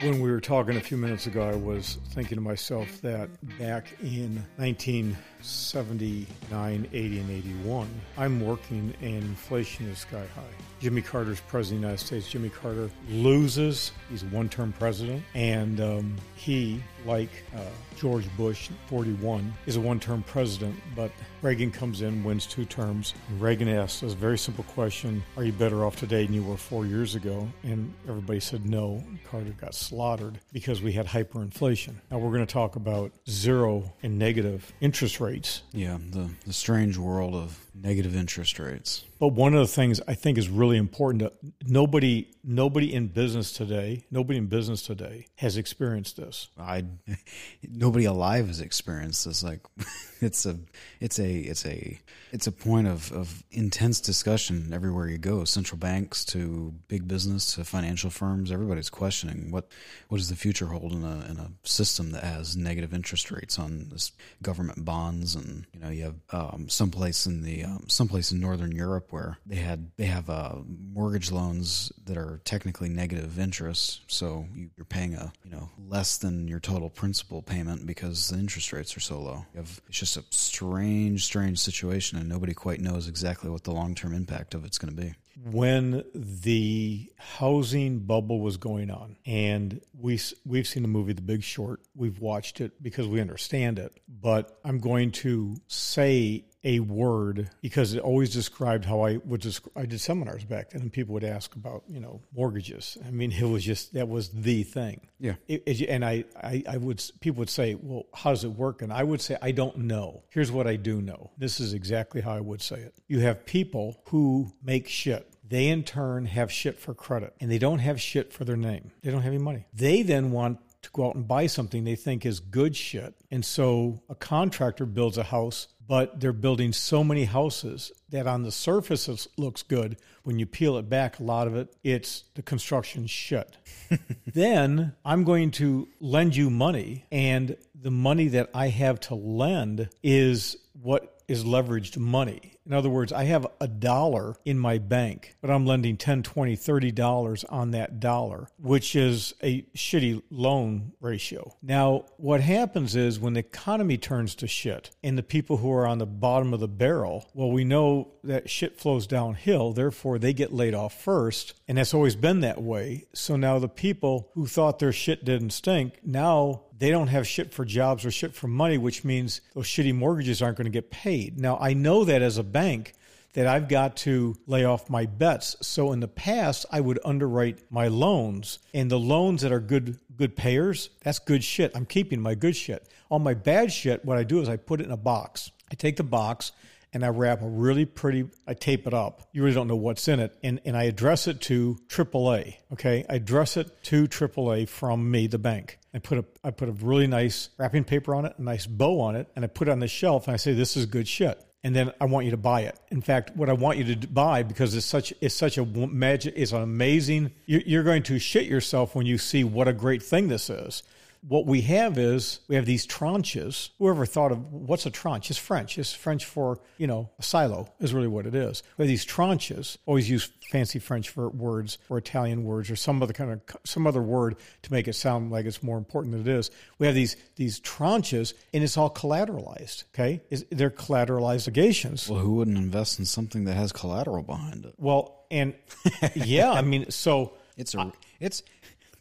When we were talking a few minutes ago, I was thinking to myself that back in 1979, 80, and 81, I'm working and inflation is sky high. Jimmy Carter's president of the United States. Jimmy Carter loses. He's a one term president. And um, he, like uh, George Bush, 41, is a one term president. But Reagan comes in, wins two terms. And Reagan asks a very simple question Are you better off today than you were four years ago? And everybody said no. Carter got slaughtered because we had hyperinflation. Now we're going to talk about zero and negative interest rates. Yeah, the, the strange world of negative interest rates. But one of the things I think is really important to nobody nobody in business today, nobody in business today has experienced this. I nobody alive has experienced this. Like it's a it's a it's a it's a point of, of intense discussion everywhere you go. Central banks to big business to financial firms, everybody's questioning what what does the future hold in a in a system that has negative interest rates on this government bonds and you know you have um, someplace in the um, someplace in northern Europe where they had they have uh, mortgage loans that are technically negative interest, so you, are paying a you know less than your total principal payment because the interest rates are so low. It's just a strange, strange situation, and nobody quite knows exactly what the long term impact of it's going to be when the housing bubble was going on and we we've seen the movie The Big Short we've watched it because we understand it but I'm going to say a word because it always described how I would describe. I did seminars back then, and people would ask about you know mortgages. I mean, it was just that was the thing. Yeah. It, it, and I, I, I would people would say, well, how does it work? And I would say, I don't know. Here's what I do know. This is exactly how I would say it. You have people who make shit. They in turn have shit for credit, and they don't have shit for their name. They don't have any money. They then want to go out and buy something they think is good shit. And so a contractor builds a house but they're building so many houses that on the surface it looks good. When you peel it back, a lot of it, it's the construction shit. then I'm going to lend you money, and the money that I have to lend is what is leveraged money. In other words, I have a dollar in my bank, but I'm lending 10, 20, 30 dollars on that dollar, which is a shitty loan ratio. Now, what happens is when the economy turns to shit and the people who are on the bottom of the barrel, well, we know that shit flows downhill, therefore they get laid off first, and that's always been that way. So now the people who thought their shit didn't stink, now they don't have shit for jobs or shit for money, which means those shitty mortgages aren't going to get paid. Now, I know that as a bank that I've got to lay off my bets. So in the past, I would underwrite my loans, and the loans that are good good payers, that's good shit. I'm keeping my good shit. All my bad shit, what I do is I put it in a box. I take the box and I wrap a really pretty, I tape it up. You really don't know what's in it. And, and I address it to AAA. Okay. I address it to AAA from me, the bank. I put a I put a really nice wrapping paper on it, a nice bow on it, and I put it on the shelf and I say this is good shit. And then I want you to buy it. In fact, what I want you to buy because it's such it's such a magic it's an amazing. You're going to shit yourself when you see what a great thing this is what we have is we have these tranches. Whoever thought of what's a tranche? It's French. It's French for, you know, a silo is really what it is. We have these tranches. Always use fancy French for words or Italian words or some other kind of some other word to make it sound like it's more important than it is. We have these these tranches and it's all collateralized. Okay, is they're collateralized obligations. Well, who wouldn't invest in something that has collateral behind it? Well, and yeah, I mean, so it's a it's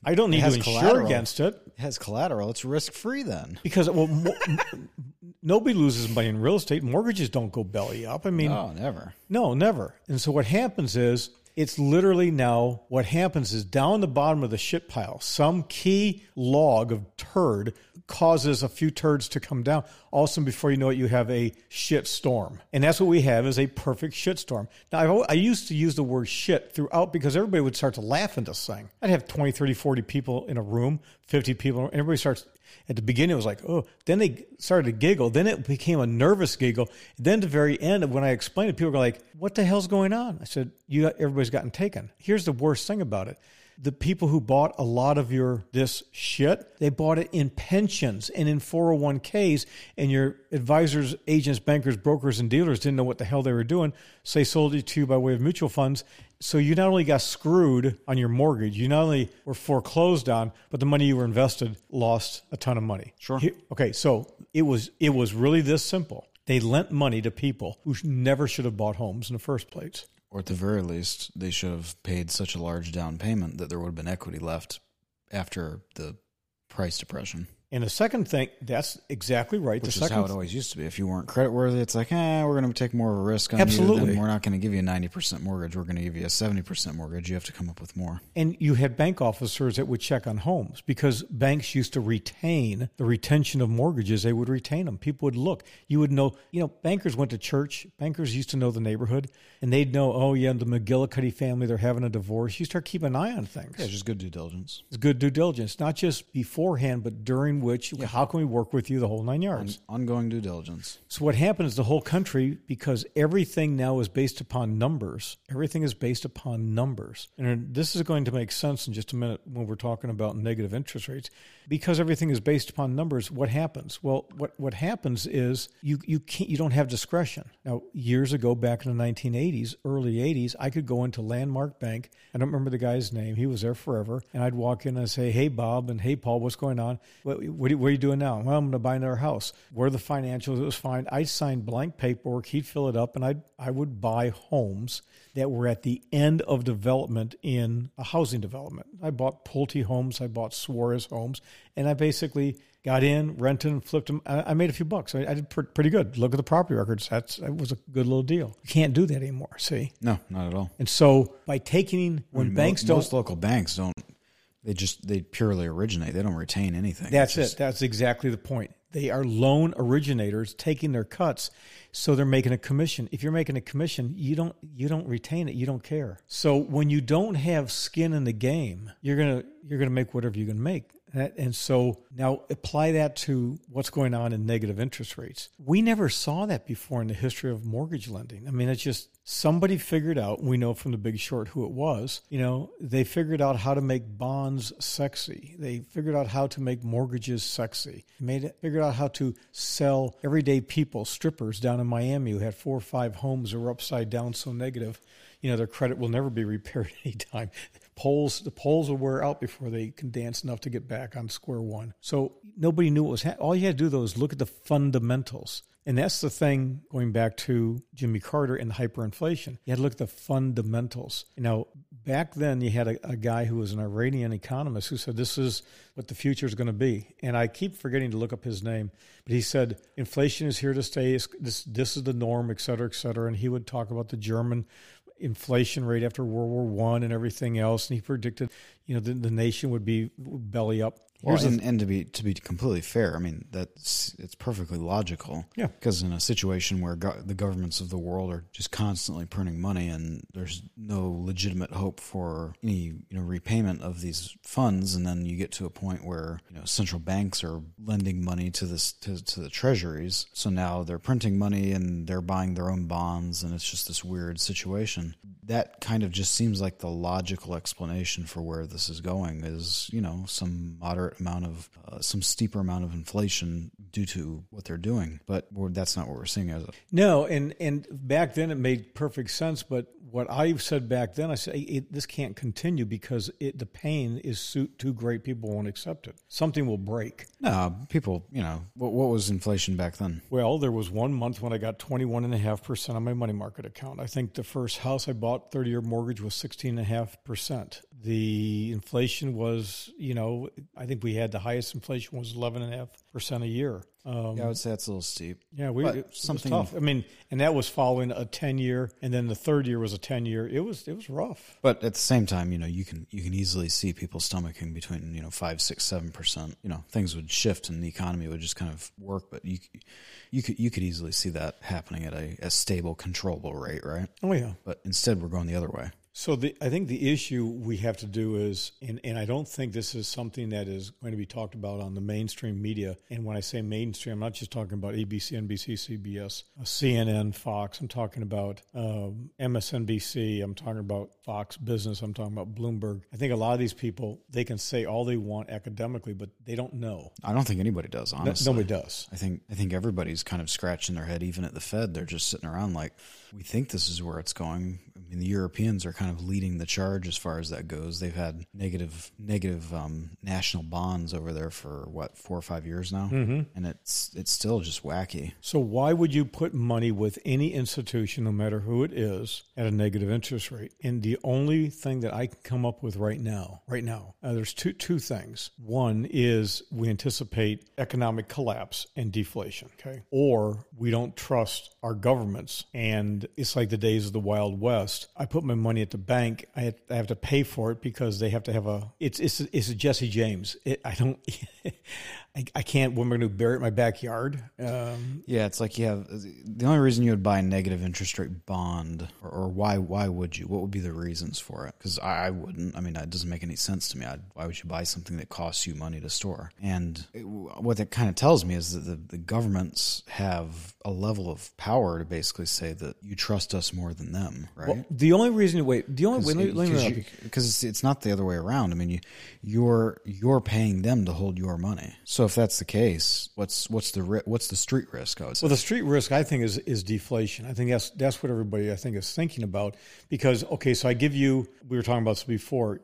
I don't need to insure against it. Has collateral. It's risk free then. Because well, mo- nobody loses money in real estate. Mortgages don't go belly up. I mean, no, never. No, never. And so what happens is it's literally now what happens is down the bottom of the shit pile, some key log of turd causes a few turds to come down. All of a sudden, before you know it, you have a shit storm. And that's what we have is a perfect shit storm. Now, i I used to use the word shit throughout because everybody would start to laugh at this thing. I'd have 20, 30, 40 people in a room, 50 people, and everybody starts at the beginning it was like oh then they started to giggle. Then it became a nervous giggle. Then the very end when i explained it people were like what the hell's going on? I said you got, everybody's gotten taken. Here's the worst thing about it. The people who bought a lot of your this shit, they bought it in pensions and in 401ks, and your advisors, agents, bankers, brokers, and dealers didn't know what the hell they were doing. So they sold it to you by way of mutual funds, So you not only got screwed on your mortgage, you not only were foreclosed on, but the money you were invested lost a ton of money. Sure. Okay, so it was it was really this simple. They lent money to people who never should have bought homes in the first place. Or at the very least, they should have paid such a large down payment that there would have been equity left after the price depression. And the second thing, that's exactly right. Which the is second how it always used to be. If you weren't creditworthy, it's like, eh, we're going to take more of a risk on you. Absolutely. Then we're not going to give you a 90% mortgage. We're going to give you a 70% mortgage. You have to come up with more. And you had bank officers that would check on homes because banks used to retain the retention of mortgages. They would retain them. People would look. You would know, you know, bankers went to church. Bankers used to know the neighborhood and they'd know, oh, yeah, the McGillicuddy family, they're having a divorce. You start keeping an eye on things. Yeah, just good due diligence. It's good due diligence, not just beforehand, but during which, how can we work with you the whole nine yards? Ongoing due diligence. So what happened is the whole country, because everything now is based upon numbers, everything is based upon numbers. And this is going to make sense in just a minute when we're talking about negative interest rates. Because everything is based upon numbers, what happens? Well, what, what happens is you, you can't you don't have discretion. Now, years ago, back in the 1980s, early 80s, I could go into Landmark Bank. I don't remember the guy's name. He was there forever. And I'd walk in and say, hey, Bob, and hey, Paul, what's going on? What, what, are, what are you doing now? Well, I'm going to buy another house. Where are the financials? It was fine. I'd sign blank paperwork. He'd fill it up, and I'd, I would buy homes that were at the end of development in a housing development. I bought Pulte homes, I bought Suarez homes, and I basically got in, rented, and flipped them. I I made a few bucks. I, I did pretty good. Look at the property records. That's that was a good little deal. You can't do that anymore. See, No, not at all. and so by taking when Mo- banks don't most local banks don't. They just they purely originate. They don't retain anything. That's It's it. That's exactly the point. They are loan originators taking their cuts, so they're making a commission. If you're making a commission, you don't you don't retain it. You don't care. So when you don't have skin in the game, you're gonna you're gonna make whatever you can make. That- And so now apply that to what's going on in negative interest rates. We never saw that before in the history of mortgage lending. I mean, it's just somebody figured out, we know from the big short who it was, you know, they figured out how to make bonds sexy. They figured out how to make mortgages sexy. Made it, figured out how to sell everyday people, strippers down in Miami who had four or five homes that were upside down so negative you know their credit will never be repaired anytime. Polls the polls will wear out before they can dance enough to get back on square one. So nobody knew what was. All you had to do though is look at the fundamentals. And that's the thing going back to Jimmy Carter and the hyperinflation. You had to look at the fundamentals. Know, back then you had a, a guy who was an Iranian economist who said this is what the future is going to be. And I keep forgetting to look up his name, but he said inflation is here to stay. This this is the norm, et cetera, et cetera. And he would talk about the German inflation rate after World War One and everything else. And he predicted, you know, the, the nation would be belly up. Well, and, and to be to be completely fair, I mean that's it's perfectly logical. Yeah. Because in a situation where go- the governments of the world are just constantly printing money and there's no legitimate hope for any you know repayment of these funds, and then you get to a point where you know central banks are lending money to this to, to the treasuries, so now they're printing money and they're buying their own bonds, and it's just this weird situation. That kind of just seems like the logical explanation for where this is going is you know some moderate amount of uh, some steeper amount of inflation due to what they're doing, but we're, that's not what we're seeing as a No, and and back then it made perfect sense. But what I said back then, I said it, this can't continue because it, the pain is so, too great. People won't accept it. Something will break. no people. You know what, what was inflation back then? Well, there was one month when I got 21.5% on my money market account. I think the first house I bought, 30 year mortgage, was 16.5%. The inflation was, you know, I think we had the highest inflation was 11.5% a year. Um, Yeah, I would say that's a little steep. yeah, we But it something- tough. I mean, and that was following a 10 year, and then the third year was a 10 year. It was it was rough. But at the same time, you know, you can you can easily see people stomaching between you know five, six, seven percent. You know, things would shift and the economy would just kind of work. But you you could you could easily see that happening at a, a stable, controllable rate, right? Oh yeah. But instead, we're going the other way. So the, I think the issue we have to do is, and, and I don't think this is something that is going to be talked about on the mainstream media. And when I say mainstream, I'm not just talking about ABC, NBC, CBS, uh, CNN, Fox. I'm talking about um, MSNBC. I'm talking about Fox Business. I'm talking about Bloomberg. I think a lot of these people they can say all they want academically, but they don't know. I don't think anybody does. No- Honestly, Nobody does. I think I think everybody's kind of scratching their head. Even at the Fed, they're just sitting around like, we think this is where it's going. I mean, the Europeans are kind of leading the charge as far as that goes. They've had negative negative um, national bonds over there for what four or five years now, mm-hmm. and it's it's still just wacky. So why would you put money with any institution, no matter who it is, at a negative interest rate? And the only thing that I can come up with right now, right now, uh, there's two two things. One is we anticipate economic collapse and deflation, okay, or we don't trust our governments, and it's like the days of the Wild West. I put my money at the bank, I have, I have to pay for it because they have to have a. It's it's it's a Jesse James. It, I don't. I, I can't. What am I going to bury it in my backyard? Um, Yeah, it's like you have the only reason you would buy a negative interest rate bond, or, or why why would you? What would be the reasons for it? Because I, I wouldn't. I mean, it doesn't make any sense to me. I'd, why would you buy something that costs you money to store? And it, what that kind of tells me is that the, the governments have a level of power to basically say that you trust us more than them, right? well, the only reason. Wait. The only. Wait, let, let me because it's, it's not the other way around. I mean, you you're you're paying them to hold your money. So if that's the case, what's what's the ri- what's the street risk? Well, the street risk, I think, is is deflation. I think that's that's what everybody I think is thinking about. Because okay, so I give you, we were talking about this before.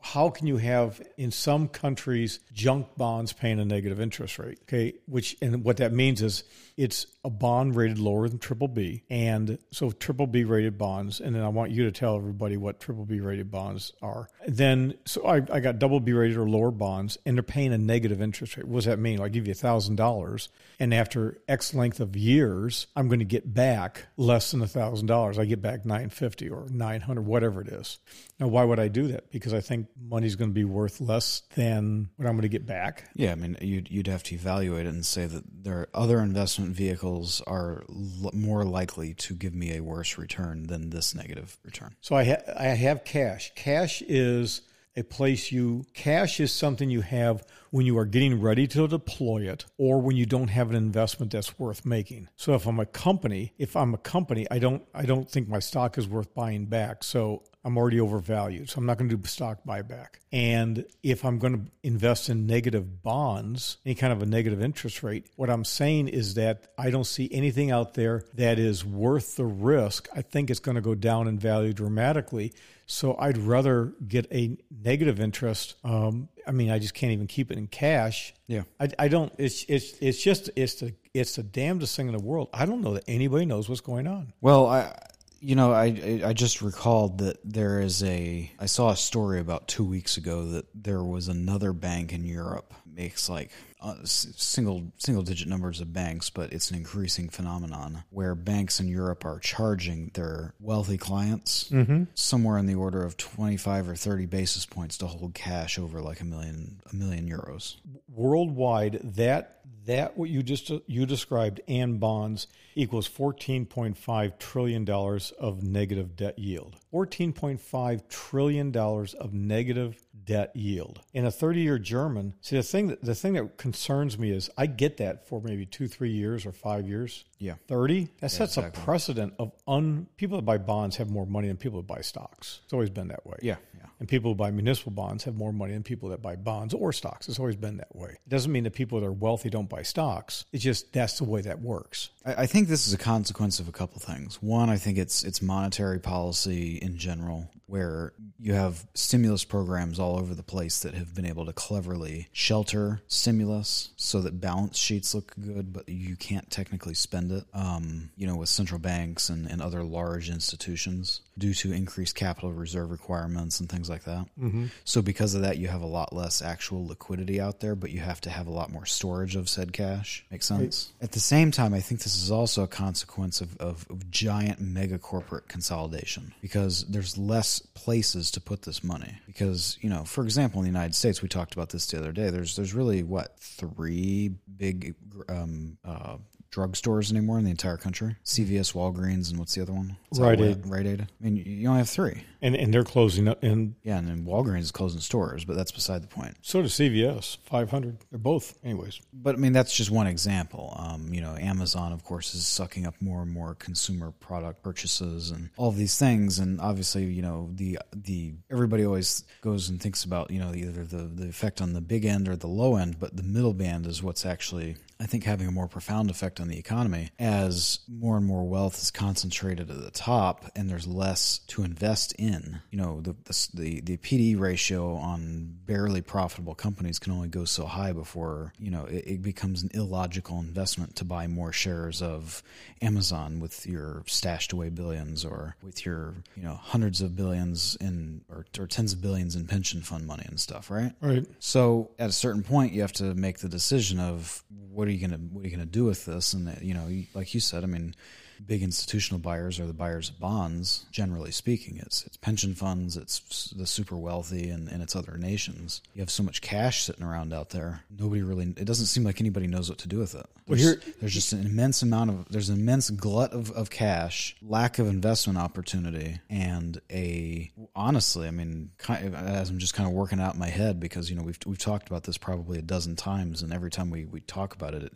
How can you have in some countries junk bonds paying a negative interest rate? Okay, which and what that means is it's a bond rated lower than triple B, and so triple B rated bonds. And then I want you to tell everybody what triple B rated bonds are. Then so I, I got double B rated or lower bonds, and they're paying a negative interest rate. What does that mean? I give you thousand dollars, and after X length of years, I'm going to get back less than thousand dollars. I get back nine fifty or nine hundred, whatever it is. Now, why would I do that? Because I think money's going to be worth less than what I'm going to get back. Yeah, I mean, you'd you'd have to evaluate it and say that there are other investment vehicles are l- more likely to give me a worse return than this negative return. So I ha- I have cash. Cash is a place you cash is something you have when you are getting ready to deploy it or when you don't have an investment that's worth making. So if I'm a company, if I'm a company, I don't I don't think my stock is worth buying back. So I'm already overvalued. So I'm not going to do stock buyback. And if I'm going to invest in negative bonds, any kind of a negative interest rate, what I'm saying is that I don't see anything out there that is worth the risk. I think it's going to go down in value dramatically. So I'd rather get a negative interest. Um, I mean, I just can't even keep it in cash. Yeah. I, I don't. It's it's it's just it's the it's the damnedest thing in the world. I don't know that anybody knows what's going on. Well, I you know, I I just recalled that there is a I saw a story about 2 weeks ago that there was another bank in Europe makes like uh, single single digit numbers of banks, but it's an increasing phenomenon where banks in Europe are charging their wealthy clients somewhere in the order of 25 or 30 basis points to hold cash over like a million a million euros. Worldwide, that that what you just you described and bonds equals 14.5 trillion dollars of negative debt yield. 14.5 trillion dollars of negative debt yield in a 30 year German. See the thing that the thing that concerns me is I get that for maybe two three years or five years. Yeah. 30 that sets exactly. a precedent of un people that buy bonds have more money than people that buy stocks. It's always been that way. Yeah, yeah. And people who buy municipal bonds have more money than people that buy bonds or stocks. It's always been that way. It doesn't mean that people that are wealthy don't buy stocks. It's just that's the way that works. I, I think this is a consequence of a couple things. One, I think it's it's monetary policy in general, where you have stimulus programs all over the place that have been able to cleverly shelter stimulus so that balance sheets look good, but you can't technically spend it. Um, you know, with central banks and, and other large institutions due to increased capital reserve requirements and things like that. Mm-hmm. So because of that, you have a lot less actual liquidity out there, but you have to have a lot more storage of said cash. Makes sense. At the same time, I think this is also a consequence of, of, of giant mega corporate consolidation because there's less places to put this money. Because you know, for example, in the United States, we talked about this the other day. There's there's really what three big um, uh, drugstores anymore in the entire country: CVS, Walgreens, and what's the other one? Is Rite Aid. Rite Aid. I mean, you- only have three. And and they're closing up and Yeah, and then Walgreens is closing stores, but that's beside the point. so does CVS, 500. They're both anyways. But I mean, that's just one example. Um, you know, Amazon, of course, is sucking up more and more consumer product purchases and all of these things. And obviously, you know, the the everybody always goes and thinks about you know either the the effect on the big end or the low end, but the middle band is what's actually I think having a more profound effect on the economy as more and more wealth is concentrated at the top and there's less to invest in. You know, the the the PE ratio on barely profitable companies can only go so high before you know it, it becomes an illogical investment to buy more shares of Amazon with your stashed away billions or with your you know hundreds of billions in or, or tens of billions in pension fund money and stuff, right? Right. So at a certain point, you have to make the decision of what are you gonna what are you gonna do with this, and you know, like you said, I mean big institutional buyers are the buyers of bonds, generally speaking. It's it's pension funds, it's the super wealthy, and, and it's other nations. You have so much cash sitting around out there. Nobody really. It doesn't seem like anybody knows what to do with it. There's, well, here, there's just an immense amount of there's an immense glut of, of cash, lack of investment opportunity, and a honestly, I mean, kind of, as I'm just kind of working out in my head because you know we've we've talked about this probably a dozen times, and every time we we talk about it, it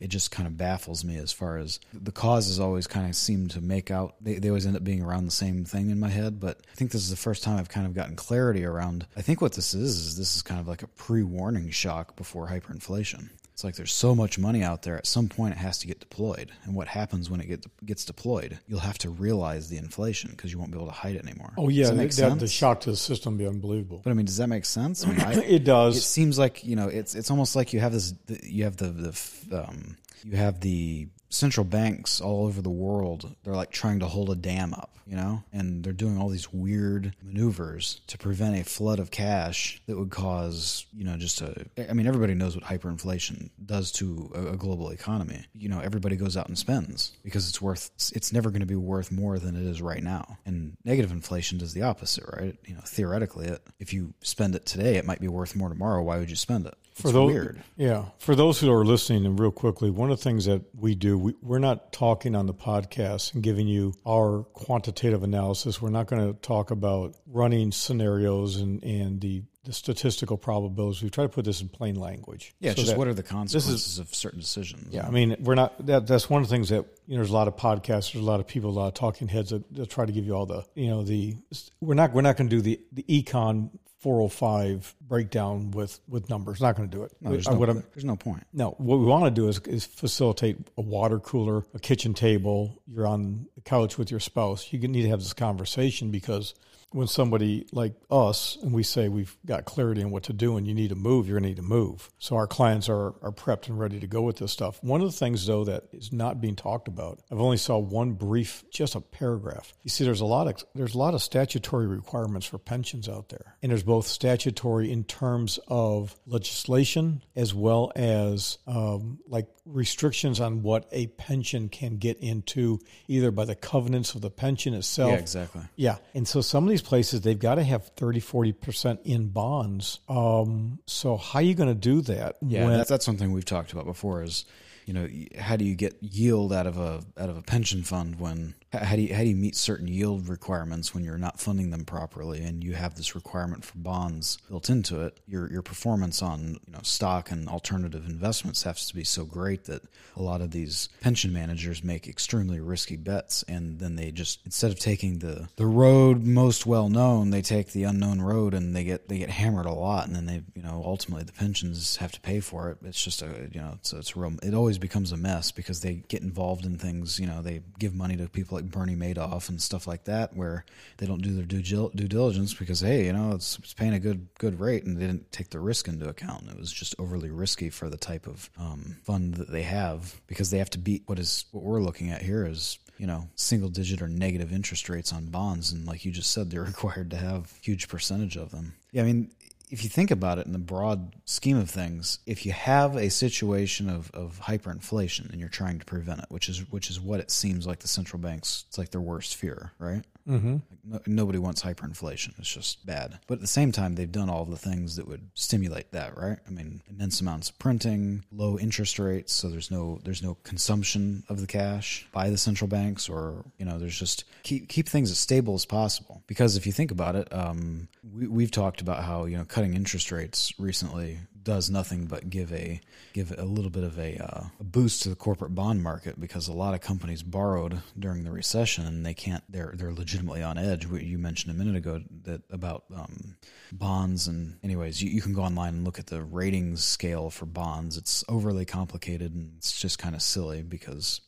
it just kind of baffles me as far as the cause is always kind of seem to make out they, they always end up being around the same thing in my head but i think this is the first time i've kind of gotten clarity around i think what this is is this is kind of like a pre-warning shock before hyperinflation it's like there's so much money out there. At some point, it has to get deployed. And what happens when it get, gets deployed? You'll have to realize the inflation because you won't be able to hide it anymore. Oh yeah, that, that, the shock to the system be unbelievable. But I mean, does that make sense? I mean, I, it does. It seems like you know, it's it's almost like you have this. You have the the um, you have the central banks all over the world. They're like trying to hold a dam up, you know, and they're doing all these weird maneuvers to prevent a flood of cash that would cause, you know, just a. I mean, everybody knows what hyperinflation does to a, a global economy. You know, everybody goes out and spends because it's worth. It's never going to be worth more than it is right now. And negative inflation does the opposite, right? You know, theoretically, it, if you spend it today, it might be worth more tomorrow. Why would you spend it? For those, weird. Yeah. For those who are listening, and real quickly, one of the things that we do, we, we're not talking on the podcast and giving you our quantitative analysis. We're not going to talk about running scenarios and, and the, the statistical probabilities. We try to put this in plain language. Yeah, so just what are the consequences is, of certain decisions? Yeah, I mean, we're not. That, that's one of the things that you know. There's a lot of podcasts. There's a lot of people, a lot of talking heads that, that try to give you all the you know the. We're not. We're not going to do the the econ 405 breakdown with with numbers. Not going to do it. No, there's, uh, no, there's no point. No, what we want to do is, is facilitate a water cooler, a kitchen table. You're on the couch with your spouse. You need to have this conversation because when somebody like us and we say we've got clarity on what to do and you need to move, you're going to need to move. So our clients are, are prepped and ready to go with this stuff. One of the things though that is not being talked about, I've only saw one brief, just a paragraph. You see, there's a lot of there's a lot of statutory requirements for pensions out there, and there's both statutory in terms of legislation as well as um, like restrictions on what a pension can get into, either by the covenants of the pension itself. Yeah, exactly. Yeah, and so some of these places they've got to have 30 40% in bonds. Um, so how are you going to do that yeah when- that's, that's something we've talked about before is you know how do you get yield out of a out of a pension fund when how do you how do you meet certain yield requirements when you're not funding them properly and you have this requirement for bonds built into it? Your your performance on you know stock and alternative investments has to be so great that a lot of these pension managers make extremely risky bets and then they just instead of taking the the road most well known they take the unknown road and they get they get hammered a lot and then they you know ultimately the pensions have to pay for it. It's just a you know it's it's real it always becomes a mess because they get involved in things you know they give money to people like Bernie Madoff and stuff like that, where they don't do their due, due diligence because hey, you know, it's, it's paying a good good rate, and they didn't take the risk into account. It was just overly risky for the type of um, fund that they have because they have to beat what is what we're looking at here is you know single digit or negative interest rates on bonds and like you just said they're required to have huge percentage of them yeah i mean if you think about it in the broad scheme of things, if you have a situation of, of hyperinflation and you're trying to prevent it, which is which is what it seems like the central banks, it's like their worst fear, right? Mm-hmm. No, nobody wants hyperinflation. It's just bad. But at the same time, they've done all the things that would stimulate that, right? I mean, immense amounts of printing, low interest rates, so there's no there's no consumption of the cash by the central banks, or you know, there's just keep keep things as stable as possible. Because if you think about it, um, we, we've talked about how you know cutting interest rates recently does nothing but give a give a little bit of a, uh, a boost to the corporate bond market because a lot of companies borrowed during the recession and they can't they're they're legitimately on edge. You mentioned a minute ago that about um, bonds and anyways, you, you can go online and look at the ratings scale for bonds. It's overly complicated and it's just kind of silly because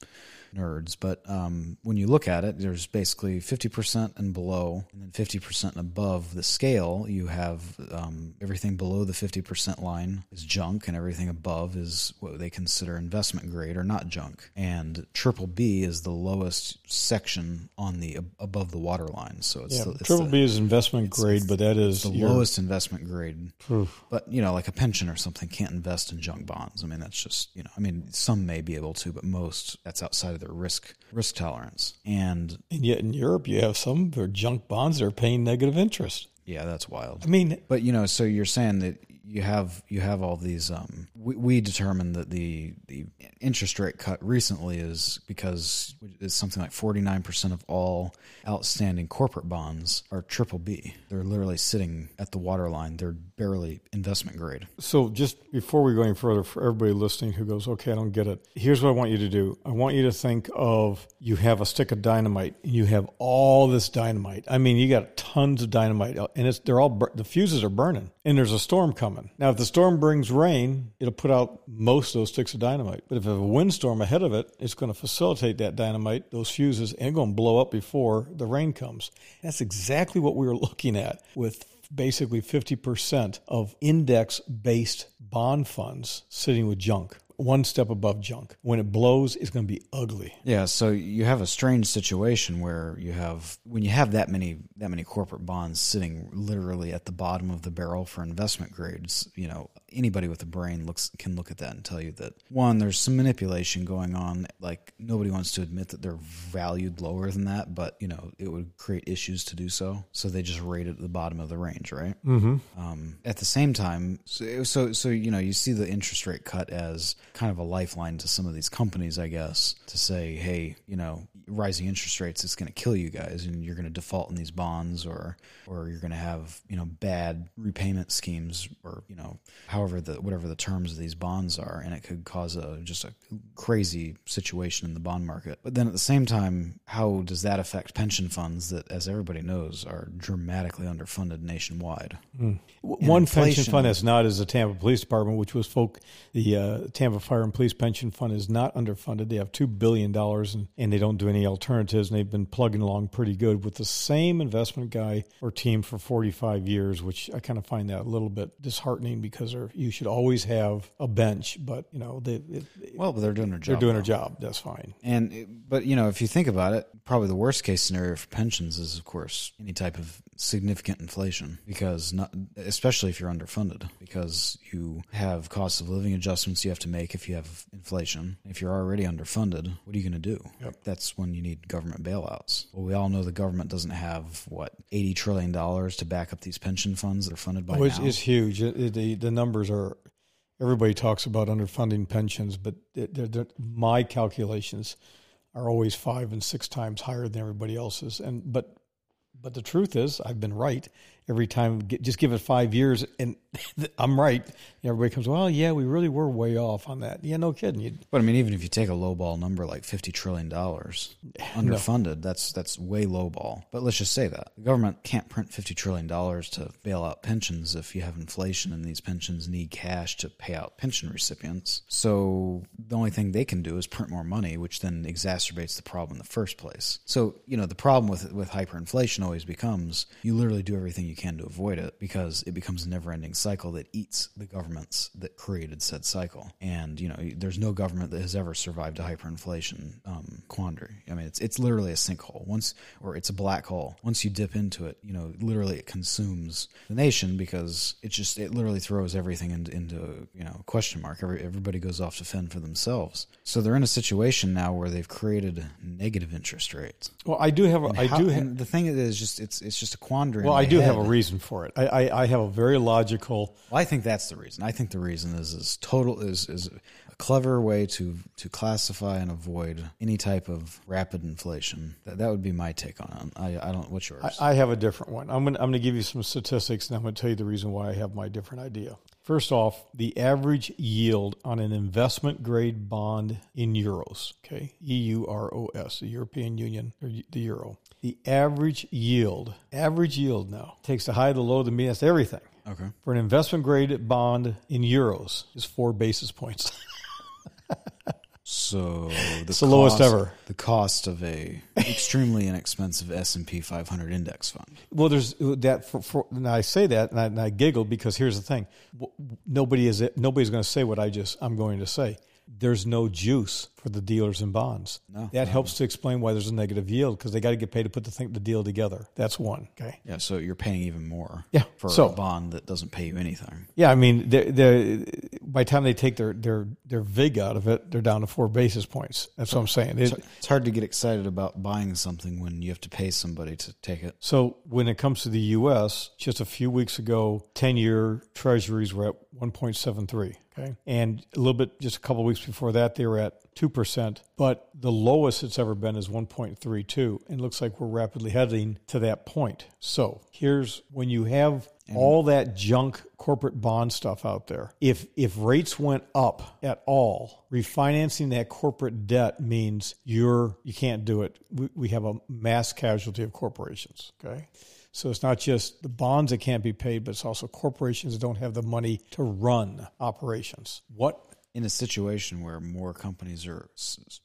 nerds, but um, when you look at it, there's basically 50% and below, and then 50% and above the scale. You have um, everything below the 50% line is junk, and everything above is what they consider investment grade or not junk. And triple B is the lowest section on the above the waterline. So it's, yeah, the, it's triple the, B is investment grade, but that is the your- lowest investment grade. Oof. But you know, like a pension or something can't invest in junk bonds. I mean, that's just you know, I mean, some may be able to, but most that's outside of their risk risk tolerance. And And yet in Europe, you have some of their junk bonds that are paying negative interest. yeah, that's wild. I mean, But you know, so you're saying that you have you have all these. Um, we, we determined that the the interest rate cut recently is because it's something like 49 percent of all outstanding corporate bonds are triple B. They're literally sitting at the waterline. They're barely investment grade. So, just before we go any further, for everybody listening who goes, okay, I don't get it, here's what I want you to do. I want you to think of you have a stick of dynamite, and you have all this dynamite. I mean, you got tons of dynamite, and it's they're all the fuses are burning, and there's a storm coming. Now, if the storm brings rain, it'll put out most of those sticks of dynamite. But if have a windstorm ahead of it, it's going to facilitate that dynamite, those fuses, and going to blow up before the rain comes. That's exactly what we were looking at with basically 50% of index based bond funds sitting with junk, one step above junk. When it blows, it's going to be ugly. Yeah, so you have a strange situation where you have when you have that many that many corporate bonds sitting literally at the bottom of the barrel for investment grades, you know, anybody with a brain looks can look at that and tell you that one there's some manipulation going on, like nobody wants to admit that they're valued lower than that, but you know, it would create issues to do so. So they just rate it at the bottom of the range, right? Mm-hmm. Um, at the same time, so, so so you know you see the interest rate cut as kind of a lifeline to some of these companies, I guess, to say, hey, you know, rising interest rates is going to kill you guys, and you're going to default in these bonds, or or you're going to have you know bad repayment schemes, or you know however the whatever the terms of these bonds are, and it could cause a just a crazy situation in the bond market. But then at the same time, how does that affect pension funds that, as everybody knows, are dramatically underfunded nationwide? One pension fund that's not is the Tampa Police Department, which was folk. The uh, Tampa Fire and Police Pension Fund is not underfunded. They have two billion dollars, and, and they don't do any alternatives. And they've been plugging along pretty good with the same investment guy or team for forty five years, which I kind of find that a little bit disheartening because they're- you should always have a bench. But you know they it, Well, but they're doing their job. they're doing their job. That's fine. And but you know, if you think about it, probably the worst case scenario for pensions is, of course, any type of significant inflation, because not especially if you're underfunded, because you have cost of living adjustments you have to make if you have inflation. If you're already underfunded, what are you going to do? Yep. That's when you need government bailouts. Well, we all know the government doesn't have what eighty trillion dollars to back up these pension funds that are funded by Oh, it's, now. it's huge. The the numbers are. Everybody talks about underfunding pensions, but they're, they're, my calculations are always five and six times higher than everybody else's. And but but the truth is, I've been right every time. Just give it five years, and I'm right. Everybody comes, well, yeah, we really were way off on that. Yeah, no kidding. You, But I mean, even if you take a low ball number like fifty trillion dollars underfunded, that's that's way low ball. But let's just say that the government can't print fifty trillion dollars to bail out pensions if you have inflation and these pensions need cash to pay out pension recipients. So the only thing they can do is print more money, which then exacerbates the problem in the first place. So you know the problem with with hyperinflation always becomes you literally do everything you can to avoid it because it becomes a never ending cycle that eats the governments that created said cycle. And you know, there's no government that has ever survived a hyperinflation um, quandary. I mean, it's it's literally a sinkhole. Once, or it's a black hole. Once you dip into it, you know, literally it consumes the nation because it just it literally throws everything into into you know question mark. Every, everybody goes off to fend for themselves. So they're in a situation now where they've created negative interest rates. well, I do have. A, I How- do have. the thing is just it's it's just a quandary. Well, I do head have a reason for it. I, I, I have a very logical. Well, I think that's the reason. I think the reason is is total is is clever way to to classify and avoid any type of rapid inflation. That, that would be my take on it. I, I don't. What's yours? I, I have a different one. I'm going I'm to give you some statistics, and I'm going to tell you the reason why I have my different idea. First off, the average yield on an investment grade bond in euros, okay, E U R O S, the European Union, or the euro. The average yield, average yield now takes the high, the low, the median, that's everything. okay. For an investment grade bond in euros is four basis points. So the It's the lowest ever. The cost of a extremely inexpensive S and P 500 index fund. Well, there's uh, that. For, for and I say that, and I, and I giggle because here's the thing: nobody is nobody's going to say what I just I'm going to say. There's no juice for the dealers in bonds. No. that helps to explain why there's a negative yield because they got to get paid to put the thing the deal together. That's one. Okay. Yeah, so you're paying even more. Yeah, for so- a bond that doesn't pay you anything. Yeah, I mean, they're, they're, by the time they take their their their vig out of it, they're down to four basis points. That's what I'm saying. It- It's hard to get excited about buying something when you have to pay somebody to take it. So when it comes to the U.S., just a few weeks ago, ten-year Treasuries were at 1.73. Okay, and a little bit, just a couple of weeks before that, they were at two percent. But the lowest it's ever been is 1.32, and it looks like we're rapidly heading to that point. So here's when you have all that junk corporate bond stuff out there. If if rates went up at all, refinancing that corporate debt means you're you can't do it. We, we have a mass casualty of corporations. Okay. So it's not just the bonds that can't be paid, but it's also corporations that don't have the money to run operations. What In a situation where more companies are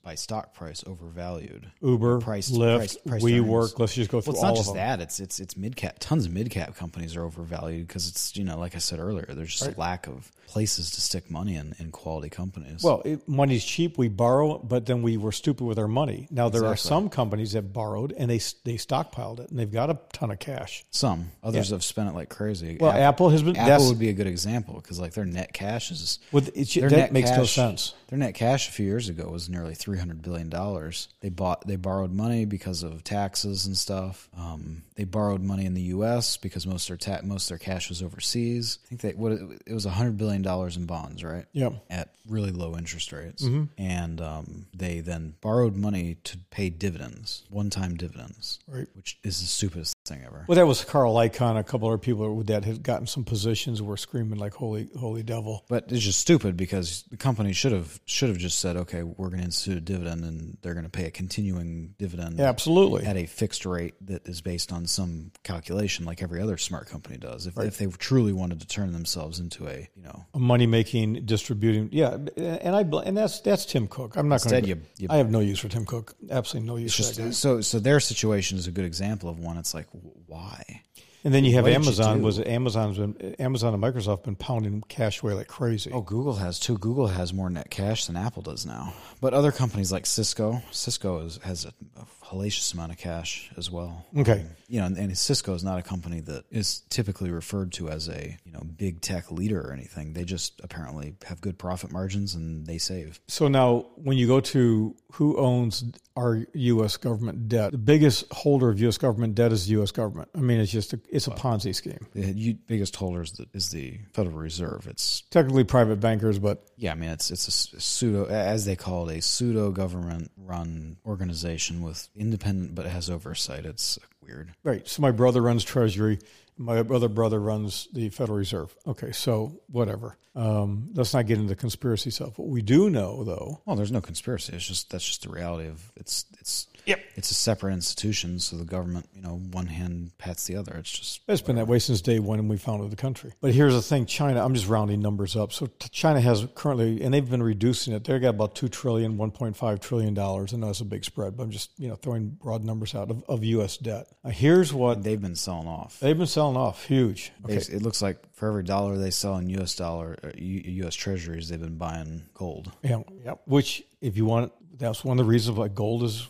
by stock price overvalued, Uber, Price- Lyft, price- price. WeWork, let's just go through Well, it's all not of just that. It's it's it's mid cap. Tons of mid cap companies are overvalued because it's you know like I said earlier, there's just a lack of places to stick money in in quality companies. Well, it, money's cheap. We borrow, but then we were stupid with our money. Now there are some companies that borrowed and they they stockpiled it and they've got a ton of cash. some others have spent it like crazy. Well, Apple has been- Apple would be a good example because like their net cash is With it, their that net makes no sense. Their net cash a few years ago was nearly three hundred billion dollars. They bought they borrowed money because of taxes and stuff. Um, they borrowed money in the U.S. because most of their ta- most of their cash was overseas. I think they what it, it was hundred billion dollars in bonds, right? Yep. At really low interest rates, Mm-hmm. and um, they then borrowed money to pay dividends, one time dividends, Right. which is the stupidest thing ever. Well, that was Carl Icahn. A couple other people that had gotten some positions were screaming like "Holy, holy devil!" But it's just stupid because the company should have should have just said, okay, we're going to institute a dividend, and they're going to pay a continuing dividend Yeah, absolutely. at a fixed rate that is based on some calculation, like every other smart company does. If, if they truly wanted to turn themselves into a, you know, A money making, distributing. Yeah, and I and that's that's Tim Cook. I'm not going to. I have no use for Tim Cook. Absolutely no use for just so so their situation is a good example of one. It's like, why? And then you have Amazon. Was it Amazon's been Amazon and Microsoft been pounding cash away like crazy? Oh, Google has too. Google has more net cash than Apple does now. But other companies like Cisco, Cisco is, has a, a hellacious amount of cash as well. Okay. you know, and, and Cisco is not a company that is typically referred to as a you know big tech leader or anything. They just apparently have good profit margins and they save. So now, when you go to who owns our U.S. government debt, the biggest holder of U.S. government debt is the U.S. government. I mean, it's just a, it's a Ponzi scheme. The biggest holder is the, is the Federal Reserve. It's Technically, private bankers, but yeah, I mean it's it's a pseudo as they call it a pseudo government run organization with independent but it has oversight. It's weird. right. So my brother runs Treasury. My other brother runs the Federal Reserve. Okay, so whatever. Um, let's not get into the conspiracy stuff. What we do know, though, Well, there's no conspiracy. It's just that's just the reality of it's it's Yep. it's a separate institution. So the government, you know, one hand pats the other. It's just It's been that way since day one when we founded the country. But here's the thing: China. I'm just rounding numbers up. So China has currently, and they've been reducing it. They've got about two trillion, 1.5 trillion dollars. I know it's a big spread, but I'm just you know throwing broad numbers out of, of U.S. debt. Now, here's what they've been selling off. they've been selling off: huge. They- Okay, It looks like for every dollar they sell in U.S. dollar, uh, U.S. Treasuries, they've been buying gold. yeah, yeah. Which, if you want, that's one of the reasons why gold is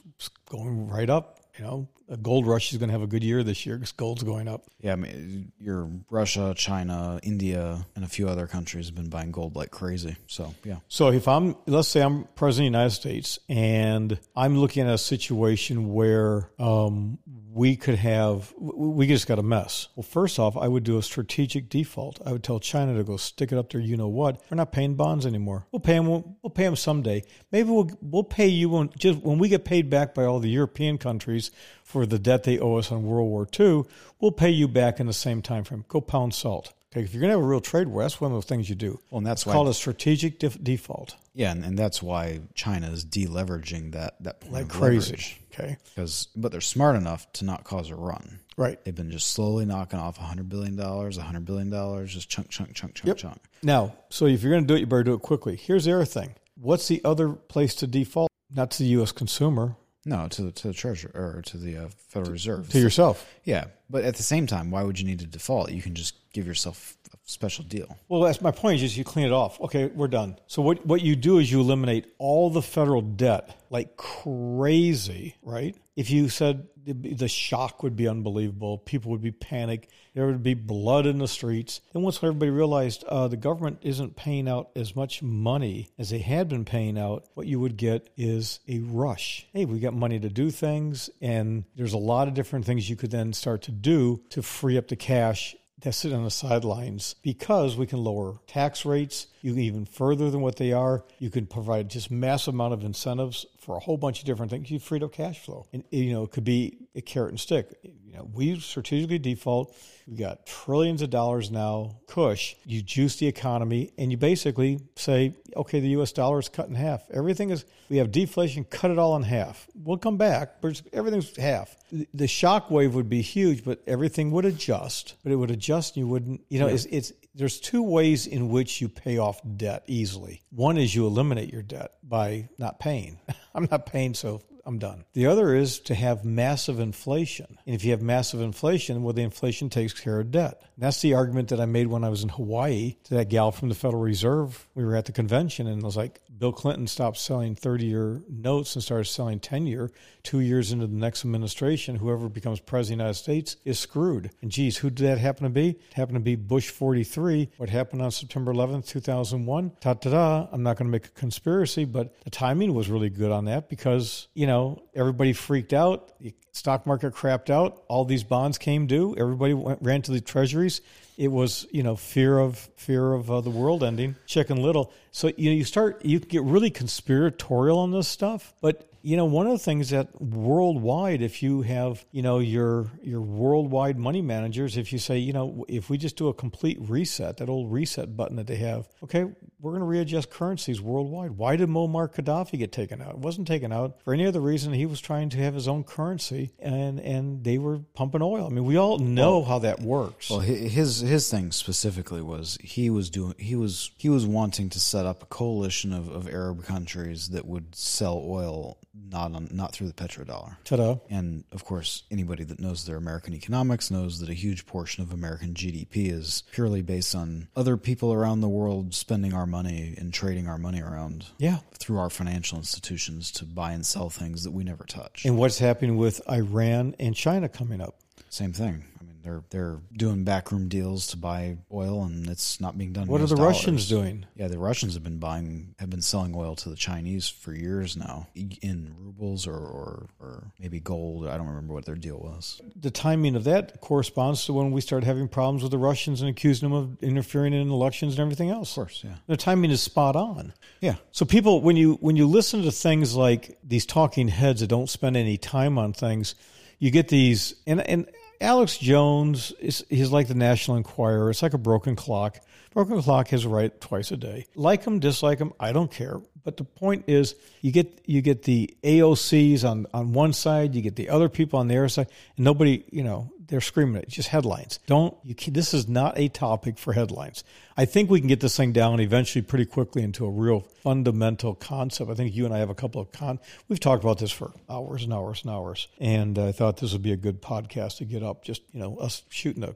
going right up. You know, gold rush is going to have a good year this year because gold's going up. Yeah, I mean, your Russia, China, India, and a few other countries have been buying gold like crazy. So, yeah. So if I'm, let's say I'm president of the United States and I'm looking at a situation where um, we could have, we just got a mess. Well, first off, I would do a strategic default. I would tell China to go stick it up there. You know what? We're not paying bonds anymore. We'll pay them. We'll, we'll pay them someday. Maybe we'll we'll pay you when just when we get paid back by all the European countries for the debt they owe us on World War II. We'll pay you back in the same time frame. Go pound salt. Okay, if you're going to have a real trade war, that's one of the things you do. Well, and that's it's why called a strategic def- default. Yeah, and, and that's why China is deleveraging that that point Like of crazy. leverage. Okay, Because, but they're smart enough to not cause a run. right. They've been just slowly knocking off hundred billion dollars, hundred billion dollars, just chunk, chunk, chunk, chunk, Yep. chunk. Now, so if you're going to do it, you better do it quickly. Here's the other thing. What's the other place to default? Not to the U.S. consumer, No, to the to the treasury or to the uh, Federal Reserve. to yourself. yeah, but at the same time, why would you need to default? You can just give yourself a special deal. Well, that's my point. Is just you clean it off. Okay, we're done. So what what you do is you eliminate all the federal debt like crazy, right? If you said the, shock would be unbelievable, people would be panicked, there would be blood in the streets. Then once everybody realized uh, the government isn't paying out as much money as they had been paying out, what you would get is a rush. Hey, we got money to do things, and there's a lot of different things you could then start to do to free up the cash that sit on the sidelines because we can lower tax rates you can even further than what they are. You can provide just massive amount of incentives for a whole bunch of different things. You freed up cash flow. And you know it could be a carrot and stick. You know we strategically default. We got trillions of dollars now cush. You juice the economy and you basically say okay the us dollar is cut in half. Everything is we have deflation cut it all in half. We'll come back but everything's half. The shock wave would be huge but everything would adjust but it would adjust and you wouldn't you know it's, it's there's two ways in which you pay off debt easily. One is you eliminate your debt by not paying. I'm not paying so I'm done. The other is to have massive inflation. And if you have massive inflation, well, the inflation takes care of debt. And that's the argument that I made when I was in Hawaii to that gal from the Federal Reserve. We were at the convention and I was like, Bill Clinton stopped selling 30 year notes and started selling 10 year. Two years into the next administration, whoever becomes president of the United States is screwed. And geez, who did that happen to be? It happened to be Bush 43. What happened on September 11th, 2001? Ta ta da. I'm not going to make a conspiracy, but the timing was really good on that because, you know, everybody freaked out. The stock market crapped out. All these bonds came due. Everybody went, ran to the treasuries. It was, you know, fear of fear of uh, the world ending, Chicken Little. So you know, you start you can get really conspiratorial on this stuff, but you know, one of the things that worldwide, if you have, you know, your your worldwide money managers, if you say, you know, if we just do a complete reset, that old reset button that they have, okay, we're going to readjust currencies worldwide. Why did Muammar Gaddafi get taken out? It wasn't taken out for any other reason. He was trying to have his own currency, and and they were pumping oil. I mean, we all know how that works. Well, his his thing specifically was he was doing he was he was wanting to set up a coalition of, of Arab countries that would sell oil not on not through the petrodollar. Ta-da! And of course, anybody that knows their American economics knows that a huge portion of American GDP is purely based on other people around the world spending our money and trading our money around Yeah. through our financial institutions to buy and sell things that we never touch. And what's happening with Iran and China coming up? Same thing. They're they're doing backroom deals to buy oil, and it's not being done. What are the dollars. Russians doing? Yeah, the Russians have been buying, have been selling oil to the Chinese for years now in rubles or, or, or maybe gold. I don't remember what their deal was. the timing of that corresponds to when we started having problems with the Russians and accusing them of interfering in elections and everything else. Of course, yeah. The timing is spot on. Yeah. So people, when you when you listen to things like these talking heads that don't spend any time on things, you get these. And and Alex Jones is he's like the National Enquirer. It's like a broken clock. Broken clock a right twice a day. Like them, dislike them, I don't care. But the point is, you get you get the AOCs on on one side, you get the other people on the other side, and nobody, you know, they're screaming it. Just headlines. Don't you? can- This is not a topic for headlines. I think we can get this thing down eventually pretty quickly into a real fundamental concept. I think you and I have a couple of con. We've talked about this for hours and hours and hours, and I thought this would be a good podcast to get up. Just you know, us shooting a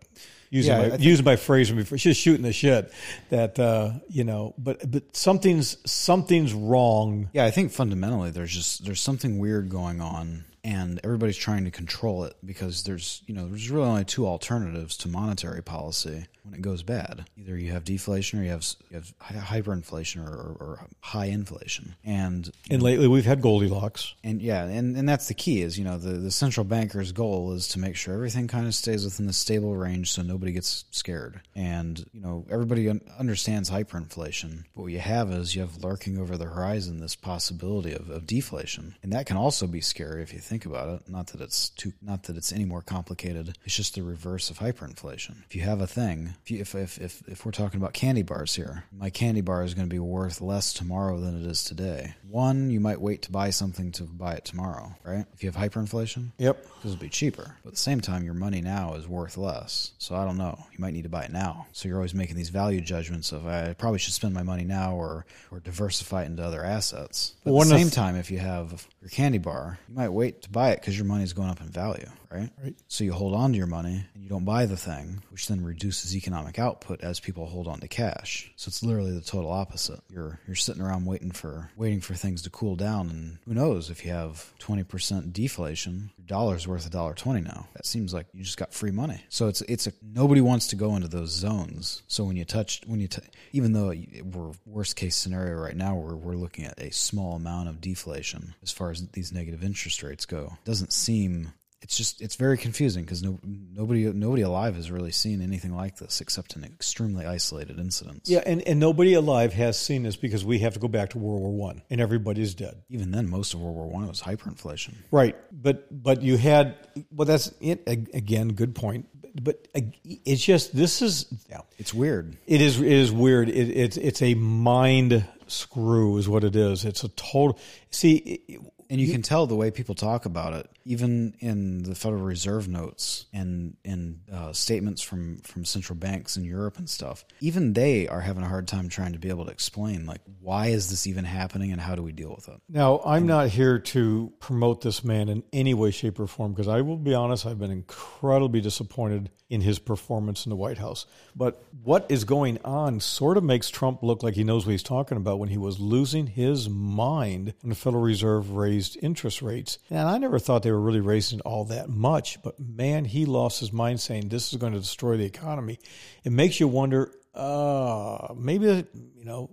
using Yeah, my think- using my phrase from before, just shooting the shit. That uh, you know, but but something's something's wrong. Yeah, I think fundamentally there's just there's something weird going on and everybody's trying to control it because there's you know there's really only two alternatives to monetary policy when it goes bad. Either you have deflation or you have you have hyperinflation or, or, or high inflation, and And lately we've had Goldilocks. and yeah, and, and that's the key is, you know, the, the central banker's goal is to make sure everything kind of stays within the stable range so nobody gets scared. And, you know, everybody un- understands hyperinflation. But what you have is you have lurking over the horizon this possibility of, of deflation. And that can also be scary if you think about it. Not that it's too, not that it's any more complicated. It's just the reverse of hyperinflation. If you have a thing, if, you, if, if, if, if we're talking about candy bars here, my candy bar is going to be worth less tomorrow than it is today. One, you might wait to buy something to buy it tomorrow, right? If you have hyperinflation, Yep. this it'll be cheaper. But at the same time, your money now is worth less. So I don't know. You might need to buy it now. So you're always making these value judgments of I probably should spend my money now or or diversify it into other assets. But One at the same the- time, if you have your candy bar, you might wait to buy it because your money is going up in value, right? Right. So you hold on to your money and you don't buy the thing, which then reduces economic output as people hold on to cash. So it's literally the total opposite. You're you're sitting around waiting for waiting for things to cool down, and who knows if you have twenty percent deflation, your dollar's worth a dollar twenty now. That seems like you just got free money. So it's it's a nobody wants to go into those zones. So when you touch when you t- even though we're worst case scenario right now, where we're looking at a small amount of deflation as far as these negative interest rates go, it doesn't seem it's just it's very confusing because no, nobody nobody alive has really seen anything like this except in extremely isolated incidents. Yeah, and, and nobody alive has seen this because we have to go back to World War One, and everybody's dead. Even then, most of World War One was hyperinflation. Right, but but you had well, that's it again. Good point. But it's just this is yeah, It's weird. it is it is weird. It, it's it's a mind screw, is what it is. It's a total. See, And you can tell the way people talk about it, even in the Federal Reserve notes and in uh, statements from from central banks in Europe and stuff. Even they are having a hard time trying to be able to explain like why is this even happening and how do we deal with it. Now, I'm not here to promote this man in any way, shape, or form because I will be honest, I've been incredibly disappointed in his performance in the White House. But what is going on sort of makes Trump look like he knows what he's talking about when he was losing his mind when the Federal Reserve raised interest rates. And I never thought they were really raising all that much, but man, he lost his mind saying this is going to destroy the economy. It makes you wonder uh maybe you know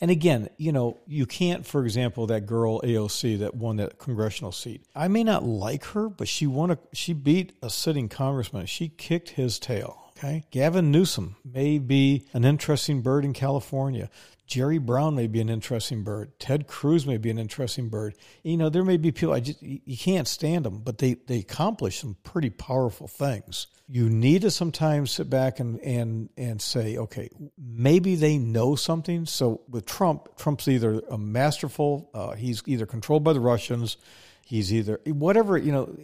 and again you know you can't for example that girl aoc that won that congressional seat i may not like her but she won a she beat a sitting congressman she kicked his tail okay gavin newsom may be an interesting bird in california Jerry Brown may be an interesting bird. Ted Cruz may be an interesting bird. You know, there may be people I just you can't stand them, but they they accomplish some pretty powerful things. You need to sometimes sit back and and and say, okay, maybe they know something. So with Trump, Trump's either a masterful, uh, he's either controlled by the Russians, he's either whatever you know.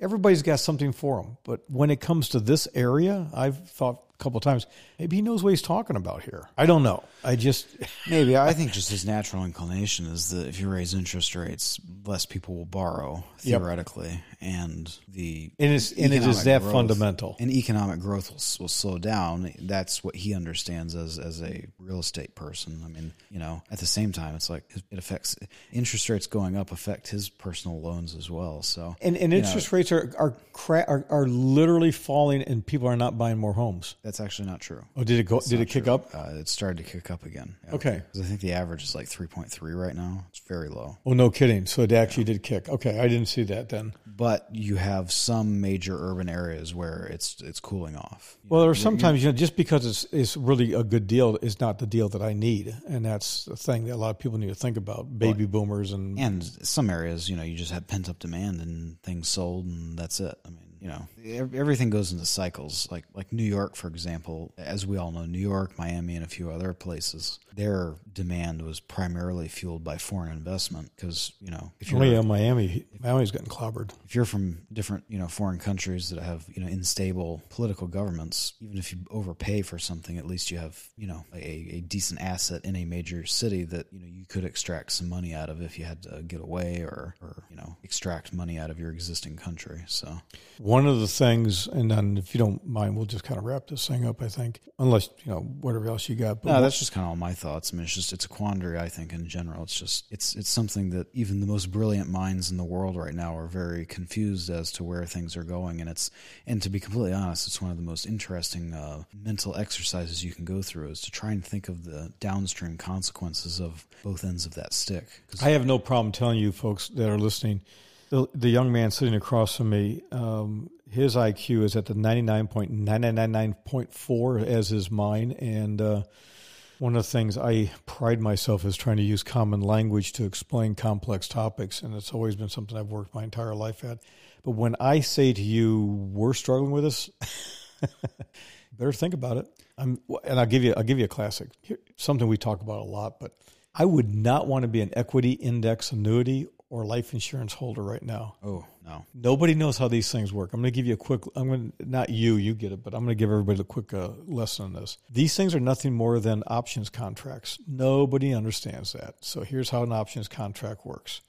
Everybody's got something for him, but when it comes to this area, I've thought a couple of times maybe he knows what he's talking about here. I don't know. I just Maybe I think just his natural inclination is that if you raise interest rates, less people will borrow Yep. theoretically, and the And it's- and it is economic that growth- fundamental. And economic growth will, will slow down. That's what he understands as as a real estate person. I mean, you know, at the same time, it's like it affects interest rates going up affect his personal loans as well. So and, and you know, interest rates are are, cra- are are literally falling, and people are not buying more homes. That's actually not true. Oh, did it go? It's did it kick true. up? Uh, it started to kick up again. Yeah. Okay. 'Cause I think the average is like three point three right now. It's very low. Oh, no kidding. So it actually did kick. Okay, I didn't see that then. but you have some major urban areas where it's it's cooling off. You Well, know, are sometimes you know, just because it's it's really a good deal is not the deal that I need, and that's the thing that a lot of people need to think about. Baby boomers and and some areas, you know, you just have pent up demand and things sold, and that's it. I mean, you know, everything goes into cycles. Like like New York, for example, as we all know, New York, Miami, and a few other places, their demand was primarily fueled by foreign investment because you know if oh you're yeah, Miami, Miami's getting clobbered. if you're from different you know foreign countries that have you know unstable political governments even if you overpay for something at least you have you know a, a decent asset in a major city that you know you could extract some money out of if you had to get away or or you know extract money out of your existing country so One of the things, and then if you don't mind, we'll just kind of wrap this thing up. I think, unless you know whatever else you got. But no that's just kind of all my thoughts i mean it's just it's a quandary i think in general it's just it's it's something that even the most brilliant minds in the world world right now are very confused as to where things are going, and it's and to be completely honest, it's one of the most interesting uh, mental exercises you can go through is to try and think of the downstream consequences of both ends of that stick. I have no problem telling you folks that are listening. The, the young man sitting across from me, um, his IQ is at the 99.9999.4 as is mine. And uh, one of the things I pride myself is trying to use common language to explain complex topics. And it's always been something I've worked my entire life at. But when I say to you, we're struggling with this, better think about it. I'm, and I'll give you, I'll give you a classic, Here, something we talk about a lot, but I would not want to be an equity index annuity or life insurance holder right now. oh no, Nobody knows how these things work. I'm going to give you a quick. I'm going to not you, you get it, but I'm going to give everybody a quick uh, lesson on this. These things are nothing more than options contracts. Nobody understands that. So here's how an options contract works.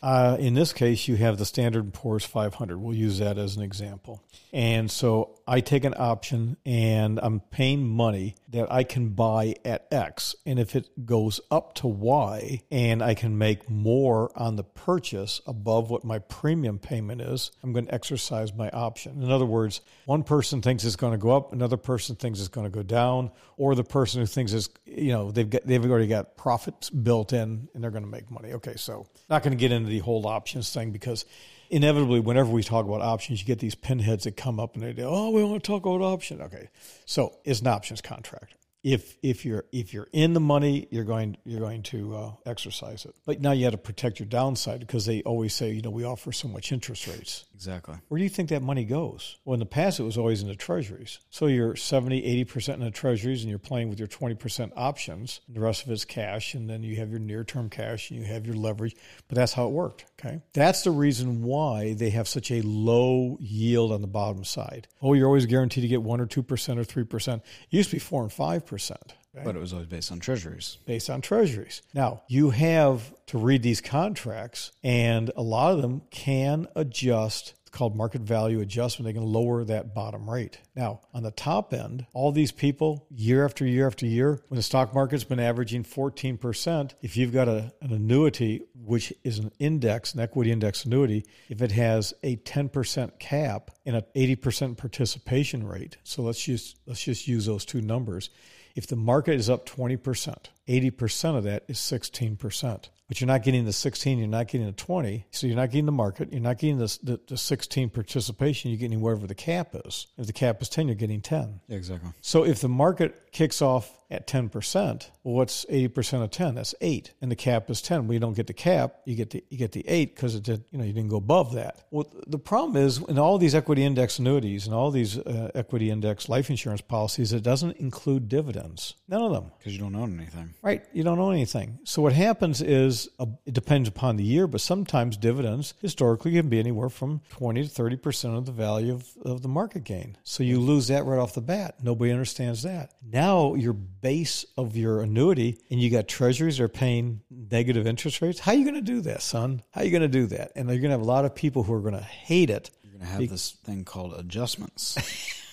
Uh, in this case, you have the Standard & Poor's 500. We'll use that as an example. And so I take an option and I'm paying money that I can buy at X. And if it goes up to Y and I can make more on the purchase above what my premium payment is, I'm going to exercise my option. In other words, one person thinks it's going to go up, another person thinks it's going to go down, or the person who thinks it's, you know, they've got, they've already got profits built in and they're going to make money. Okay, so not going to get into the whole options thing because inevitably, whenever we talk about options, you get these pinheads that come up and they go, "Oh, we want to talk about option." Okay, so it's an options contract. If if you're if you're in the money, you're going you're going to uh, exercise it. But now you have to protect your downside because they always say, you know, we offer so much interest rates. Exactly. Where do you think that money goes? Well, in the past, it was always in the treasuries. So you're 70, 80% in the treasuries and you're playing with your 20% options. The rest of it's cash. And then you have your near term cash and you have your leverage. But that's how it worked. Okay. That's the reason why they have such a low yield on the bottom side. Oh, you're always guaranteed to get 1% or 2% or 3%. It used to be 4 and 5%. Okay But it was always based on treasuries. based on treasuries. Now, you have to read these contracts, and a lot of them can adjust. It's called market value adjustment. They can lower that bottom rate. Now, on the top end, all these people, year after year after year, when the stock market's been averaging 14%, if you've got a, an annuity, which is an index, an equity index annuity, if it has a 10% cap and an 80% participation rate, so let's just, let's just use those two numbers. If the market is up 20%, 80% of that is 16%. But you're not getting the 16, you're not getting the 20. So you're not getting the market, you're not getting the, the, the 16 participation, you're getting wherever the cap is. If the cap is 10, you're getting 10. Yeah, exactly. So if the market kicks off at 10%, well, what's 80% of 10? That's 8. And the cap is 10. Well, you don't get the cap, you get the you get the 8 because it did, you know, you didn't go above that. Well, the problem is in all these equity index annuities and all these uh, equity index life insurance policies, it doesn't include dividends. None of them. Because you don't own anything. Right. You don't own anything. So what happens is uh, it depends upon the year, but sometimes dividends historically can be anywhere from 20 to 30% of the value of, of the market gain. So you lose that right off the bat. Nobody understands that. Now your base of your annuity and you got treasuries that are paying negative interest rates. How are you going to do that, son? How are you going to do that? And you're going to have a lot of people who are going to hate it You're going to have this thing called adjustments.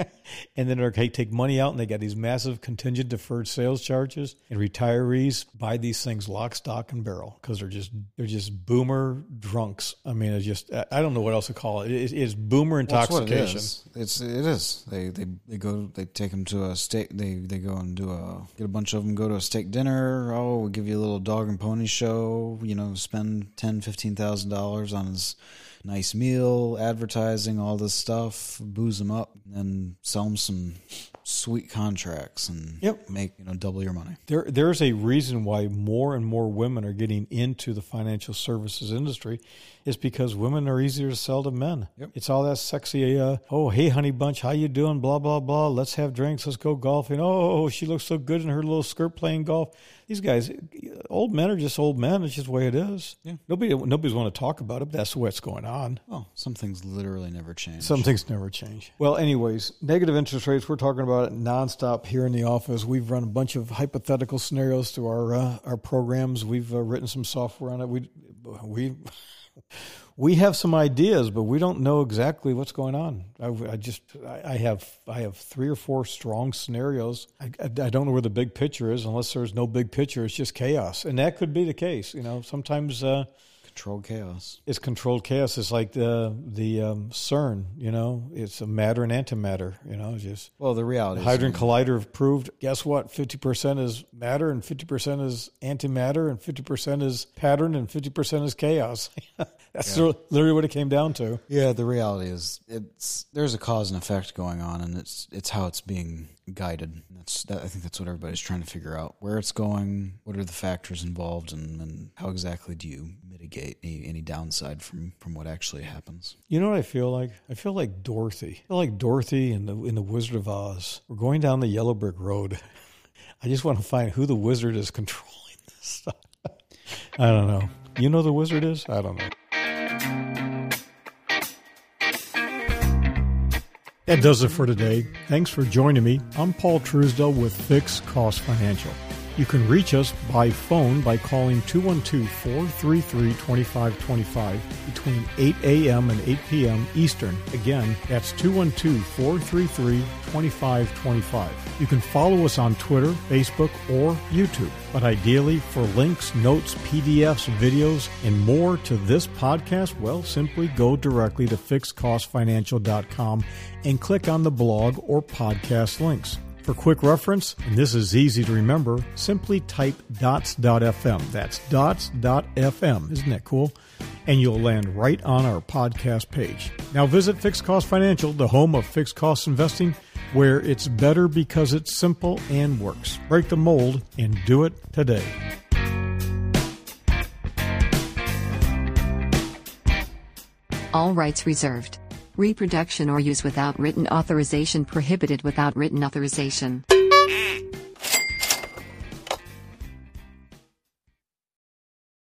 and then they're take money out and they got these massive contingent deferred sales charges and retirees buy these things lock stock and barrel because they're just they're just boomer drunks i mean it's just i don't know what else to call it it's, it's boomer That's what it intoxication is. It's it is. They they they go they take them to a steak. They they go and do a get a bunch of them go to a steak dinner. Oh, we'll give you a little dog and pony show. You know, spend ten fifteen thousand dollars on his nice meal, advertising, all this stuff, booze them up, and sell them some sweet contracts and Yep. make you know double your money. there there's a reason why more and more women are getting into the financial services industry is because women are easier to sell to men. Yep. It's all that sexy uh, oh hey honey bunch how you doing blah blah blah let's have drinks let's go golfing oh she looks so good in her little skirt playing golf. These guys old men are just old men it's just the way it is. Yeah. Nobody nobody's want to talk about it but that's what's going on. Oh, some things literally never change. Some things never change. Well, anyways, negative interest rates, we're talking about it nonstop here in the office. We've run a bunch of hypothetical scenarios through our uh, our programs. We've uh, written some software on it. We we we have some ideas, but we don't know exactly what's going on. I, I just I, I have I have three or four strong scenarios. I, I, I don't know where the big picture is unless there's no big picture. It's just chaos, and that could be the case. You know, sometimes. Uh, Controlled chaos. It's controlled chaos. It's like the the um, CERN. You know, it's a matter and antimatter. You know, it's just Well, the reality. Hadron is, Collider have proved. Guess what? Fifty percent is matter, and fifty percent is antimatter, and fifty percent is pattern, and fifty percent is chaos. That's literally what it came down to. Yeah, the reality is it's there's a cause and effect going on, and it's it's how it's being guided. That's that, I think that's what everybody's trying to figure out where it's going, what are the factors involved, and, and how exactly do you mitigate any, any downside from from what actually happens. You know what I feel like? I feel like Dorothy. I feel like Dorothy in the in the Wizard of Oz. We're going down the yellow brick road. I just want to find who the wizard is controlling this stuff. I don't know. You know the wizard is? I don't know. That does it for today. Thanks for joining me. I'm Paul Truesdell with Fixed Cost Financial. You can reach us by phone by calling 212 433 2525 between 8 a.m. and 8 p.m. Eastern. Again, that's 212 433 2525. You can follow us on Twitter, Facebook, or YouTube. But ideally, for links, notes, PDFs, videos, and more to this podcast, well, simply go directly to fixedcostfinancial.com and click on the blog or podcast links. For quick reference, and this is easy to remember, simply type dots.fm. That's dots.fm. Isn't that cool? And you'll land right on our podcast page. Now visit Fixed Cost Financial, the home of fixed cost investing, where it's better because it's simple and works. Break the mold and do it today. All rights reserved. Reproduction or use without written authorization prohibited without written authorization.